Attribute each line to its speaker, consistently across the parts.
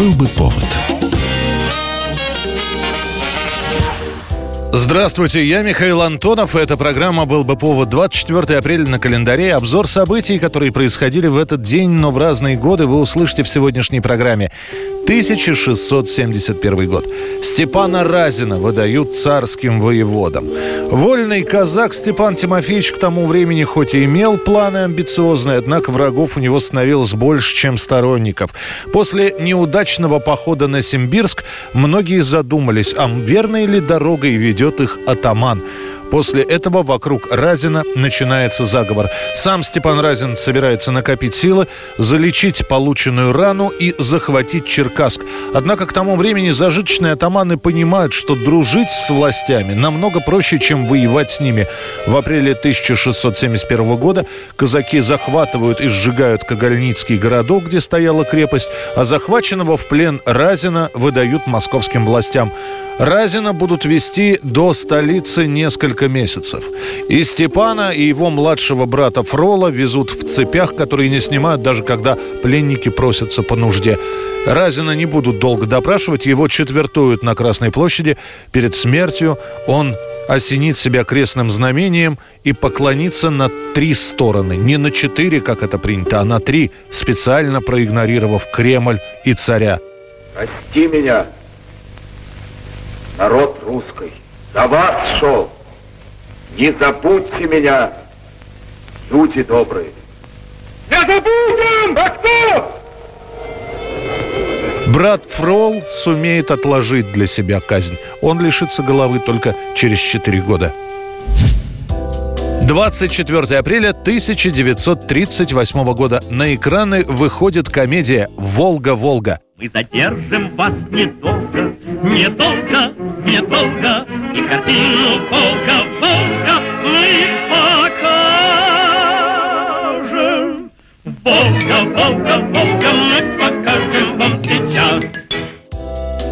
Speaker 1: Был бы повод.
Speaker 2: Здравствуйте, я Михаил Антонов. Эта программа «Был бы повод» 24 апреля на календаре. Обзор событий, которые происходили в этот день, но в разные годы, вы услышите в сегодняшней программе. 1671 год. Степана Разина выдают царским воеводам. Вольный казак Степан Тимофеевич к тому времени хоть и имел планы амбициозные, однако врагов у него становилось больше, чем сторонников. После неудачного похода на Симбирск многие задумались, а верной ли дорогой ведет их атаман. После этого вокруг Разина начинается заговор. Сам Степан Разин собирается накопить силы, залечить полученную рану и захватить Черкасск. Однако к тому времени зажиточные атаманы понимают, что дружить с властями намного проще, чем воевать с ними. В апреле 1671 года казаки захватывают и сжигают Кагальницкий городок, где стояла крепость, а захваченного в плен Разина выдают московским властям. Разина будут вести до столицы несколько месяцев. И Степана, и его младшего брата Фрола везут в цепях, которые не снимают, даже когда пленники просятся по нужде. Разина не будут долго допрашивать, его четвертуют на Красной площади. Перед смертью он осенит себя крестным знамением и поклонится на три стороны. Не на четыре, как это принято, а на три, специально проигнорировав Кремль и царя.
Speaker 3: Прости меня, народ русский, за вас шел. Не забудьте меня, люди добрые.
Speaker 4: Не забудем! А кто?
Speaker 2: Брат Фрол сумеет отложить для себя казнь. Он лишится головы только через 4 года. 24 апреля 1938 года на экраны выходит комедия «Волга-Волга».
Speaker 5: Мы задержим вас недолго, недолго, недолго, и картину Волга-Волга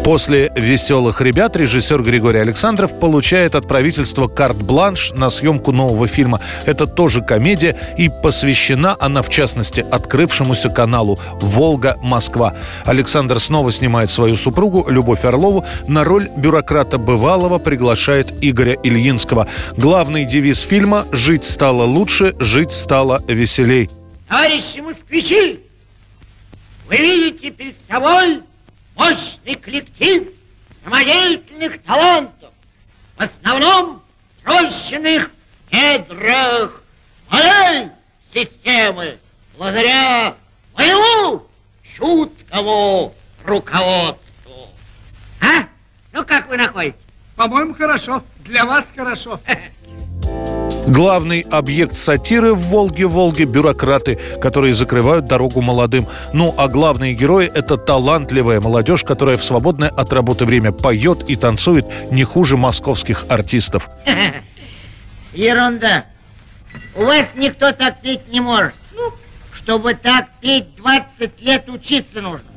Speaker 2: После «Веселых ребят» режиссер Григорий Александров получает от правительства карт-бланш на съемку нового фильма. Это тоже комедия, и посвящена она, в частности, открывшемуся каналу «Волга-Москва». Александр снова снимает свою супругу, Любовь Орлову. На роль бюрократа бывалого приглашает Игоря Ильинского. Главный девиз фильма «Жить стало лучше, жить стало веселей».
Speaker 6: Товарищи москвичи, вы видите перед собой мощный коллектив самодеятельных талантов, в основном срощенных в недрах моей системы, благодаря моему чуткому руководству. А? Ну, как вы находите?
Speaker 4: По-моему, хорошо. Для вас хорошо.
Speaker 2: Главный объект сатиры в «Волге-Волге» – бюрократы, которые закрывают дорогу молодым. Ну, а главные герои – это талантливая молодежь, которая в свободное от работы время поет и танцует не хуже московских артистов.
Speaker 6: Ерунда. У вас никто так петь не может. Ну, чтобы так петь, 20 лет учиться нужно.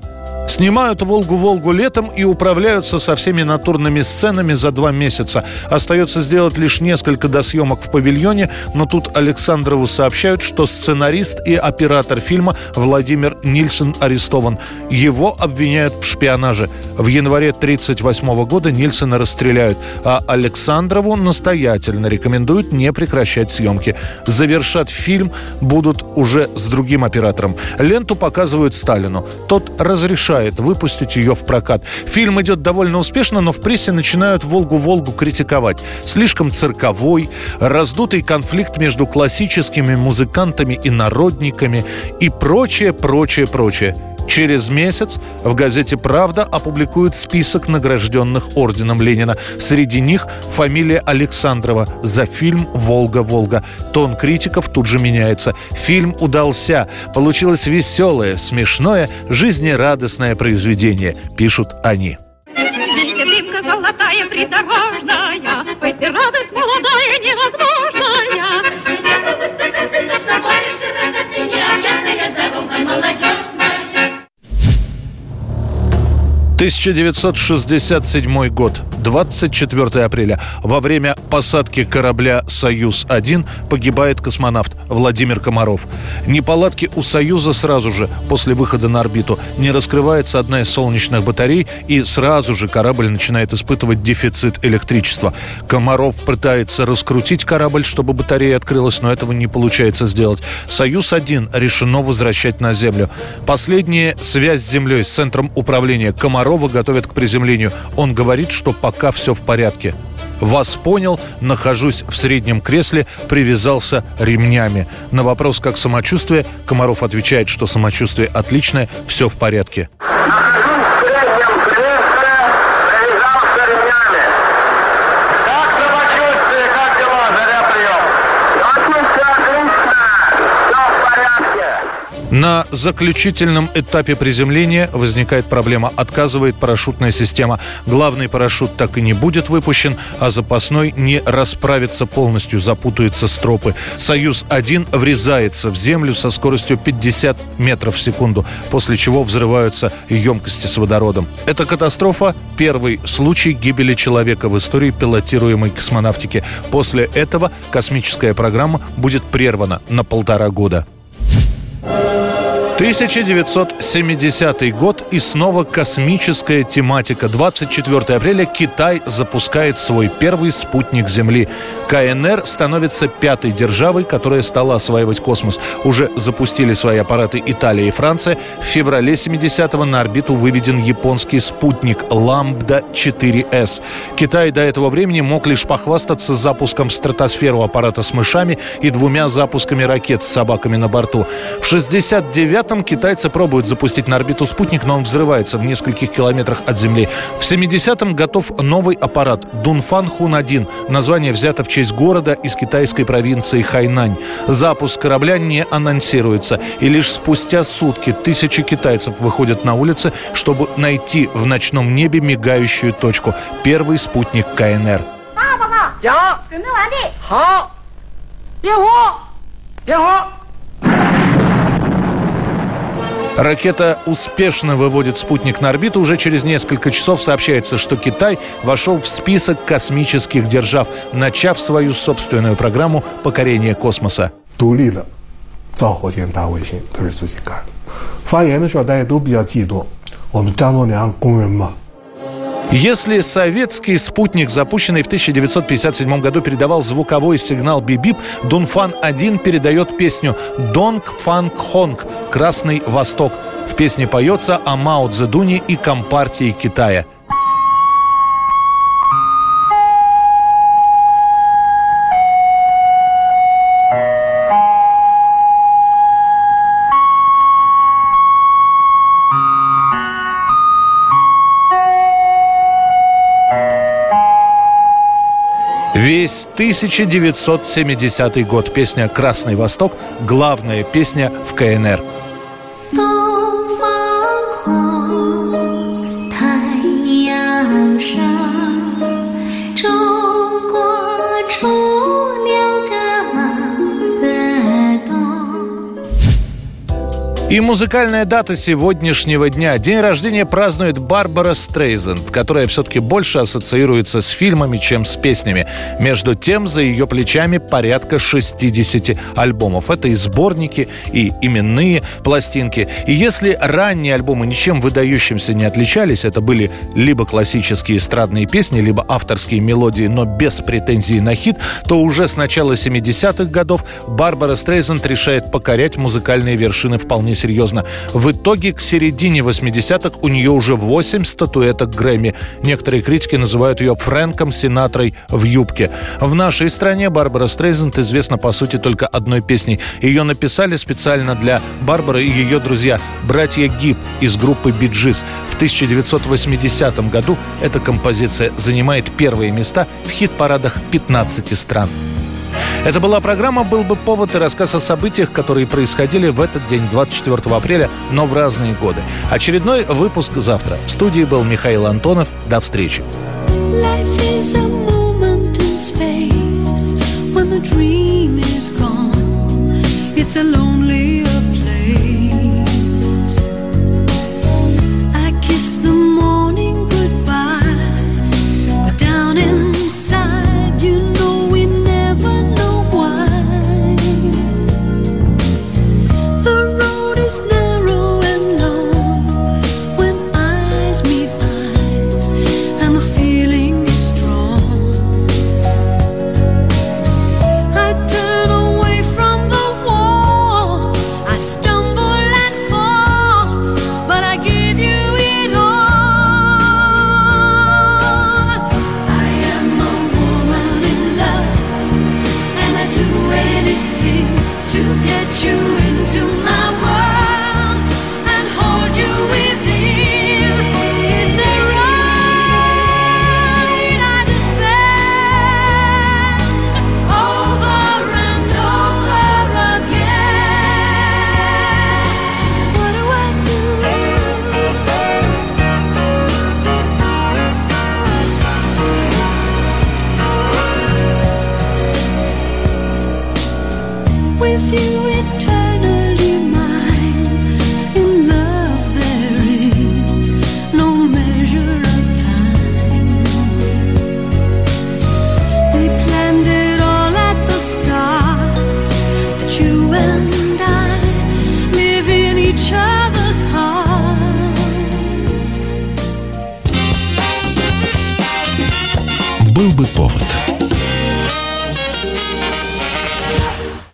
Speaker 2: Снимают «Волгу-Волгу» летом и управляются со всеми натурными сценами за два месяца. Остается сделать лишь несколько досъемок в павильоне, но тут Александрову сообщают, что сценарист и оператор фильма Владимир Нильсон арестован. Его обвиняют в шпионаже. В январе 1938 года Нильсона расстреляют, а Александрову настоятельно рекомендуют не прекращать съемки. Завершать фильм будут уже с другим оператором. Ленту показывают Сталину. Тот разрешает выпустить ее в прокат. Фильм идет довольно успешно, но в прессе начинают «Волгу-Волгу» критиковать. Слишком цирковой, раздутый конфликт между классическими музыкантами и народниками и прочее, прочее, прочее. Через месяц в газете «Правда» опубликуют список награжденных орденом Ленина. Среди них фамилия Александрова за фильм «Волга-Волга». Тон критиков тут же меняется. Фильм удался. Получилось веселое, смешное, жизнерадостное произведение, пишут они.
Speaker 7: Дымка золотая, придорожная,
Speaker 2: 1967 год, 24 апреля. Во время посадки корабля «Союз-1» погибает космонавт Владимир Комаров. Неполадки у «Союза» сразу же после выхода на орбиту. Не раскрывается одна из солнечных батарей, и сразу же корабль начинает испытывать дефицит электричества. Комаров пытается раскрутить корабль, чтобы батарея открылась, но этого не получается сделать. «Союз-1» решено возвращать на Землю. Последняя связь с Землей, с центром управления Комаров Комарова готовят к приземлению. Он говорит, что пока все в порядке. Вас понял, нахожусь в среднем кресле, привязался ремнями. На вопрос, как самочувствие, Комаров отвечает, что самочувствие отличное, все в порядке. На заключительном этапе приземления возникает проблема. Отказывает парашютная система. Главный парашют так и не будет выпущен, а запасной не расправится полностью, запутаются стропы. «Союз-1» врезается в землю со скоростью 50 метров в секунду, после чего взрываются емкости с водородом. Эта катастрофа – первый случай гибели человека в истории пилотируемой космонавтики. После этого космическая программа будет прервана на полтора года. 1970 год и снова космическая тематика. 24 апреля Китай запускает свой первый спутник Земли. КНР становится пятой державой, которая стала осваивать космос. Уже запустили свои аппараты Италия и Франция. В феврале 70-го на орбиту выведен японский спутник Ламбда-4С. Китай до этого времени мог лишь похвастаться запуском в стратосферу аппарата с мышами и двумя запусками ракет с собаками на борту. В 69 этом китайцы пробуют запустить на орбиту спутник, но он взрывается в нескольких километрах от Земли. В 70-м готов новый аппарат Дунфан Хун-1. Название взято в честь города из китайской провинции Хайнань. Запуск корабля не анонсируется. И лишь спустя сутки тысячи китайцев выходят на улицы, чтобы найти в ночном небе мигающую точку. Первый спутник КНР.
Speaker 1: 讲，准备完毕。好，点火，点火。
Speaker 2: Ракета успешно выводит спутник на орбиту. Уже через несколько часов сообщается, что Китай вошел в список космических держав, начав свою собственную программу покорения космоса.
Speaker 8: 独立的造火箭、打卫星都是自己干的。发言的时候大家都比较嫉妒，我们张作良工人嘛，
Speaker 2: если советский спутник, запущенный в 1957 году, передавал звуковой сигнал бибип, Дунфан-1 передает песню «Донг Фанг Хонг» – «Красный Восток». В песне поется о Мао Цзэдуне и Компартии Китая. 1970 год песня «Красный Восток» – главная песня в КНР. И музыкальная дата сегодняшнего дня. День рождения празднует Барбара Стрейзенд, которая все-таки больше ассоциируется с фильмами, чем с песнями. Между тем, за ее плечами порядка 60 альбомов. Это и сборники, и именные пластинки. И если ранние альбомы ничем выдающимся не отличались, это были либо классические эстрадные песни, либо авторские мелодии, но без претензий на хит, то уже с начала 70-х годов Барбара Стрейзенд решает покорять музыкальные вершины вполне серьезно. В итоге к середине 80-х у нее уже 8 статуэток Грэмми. Некоторые критики называют ее Фрэнком Синатрой в юбке. В нашей стране Барбара Стрейзенд известна по сути только одной песней. Ее написали специально для Барбары и ее друзья, братья Гиб из группы Биджис. В 1980 году эта композиция занимает первые места в хит-парадах 15 стран. Это была программа «Был бы повод» и рассказ о событиях, которые происходили в этот день, 24 апреля, но в разные годы. Очередной выпуск завтра. В студии был Михаил Антонов. До встречи.
Speaker 9: Is a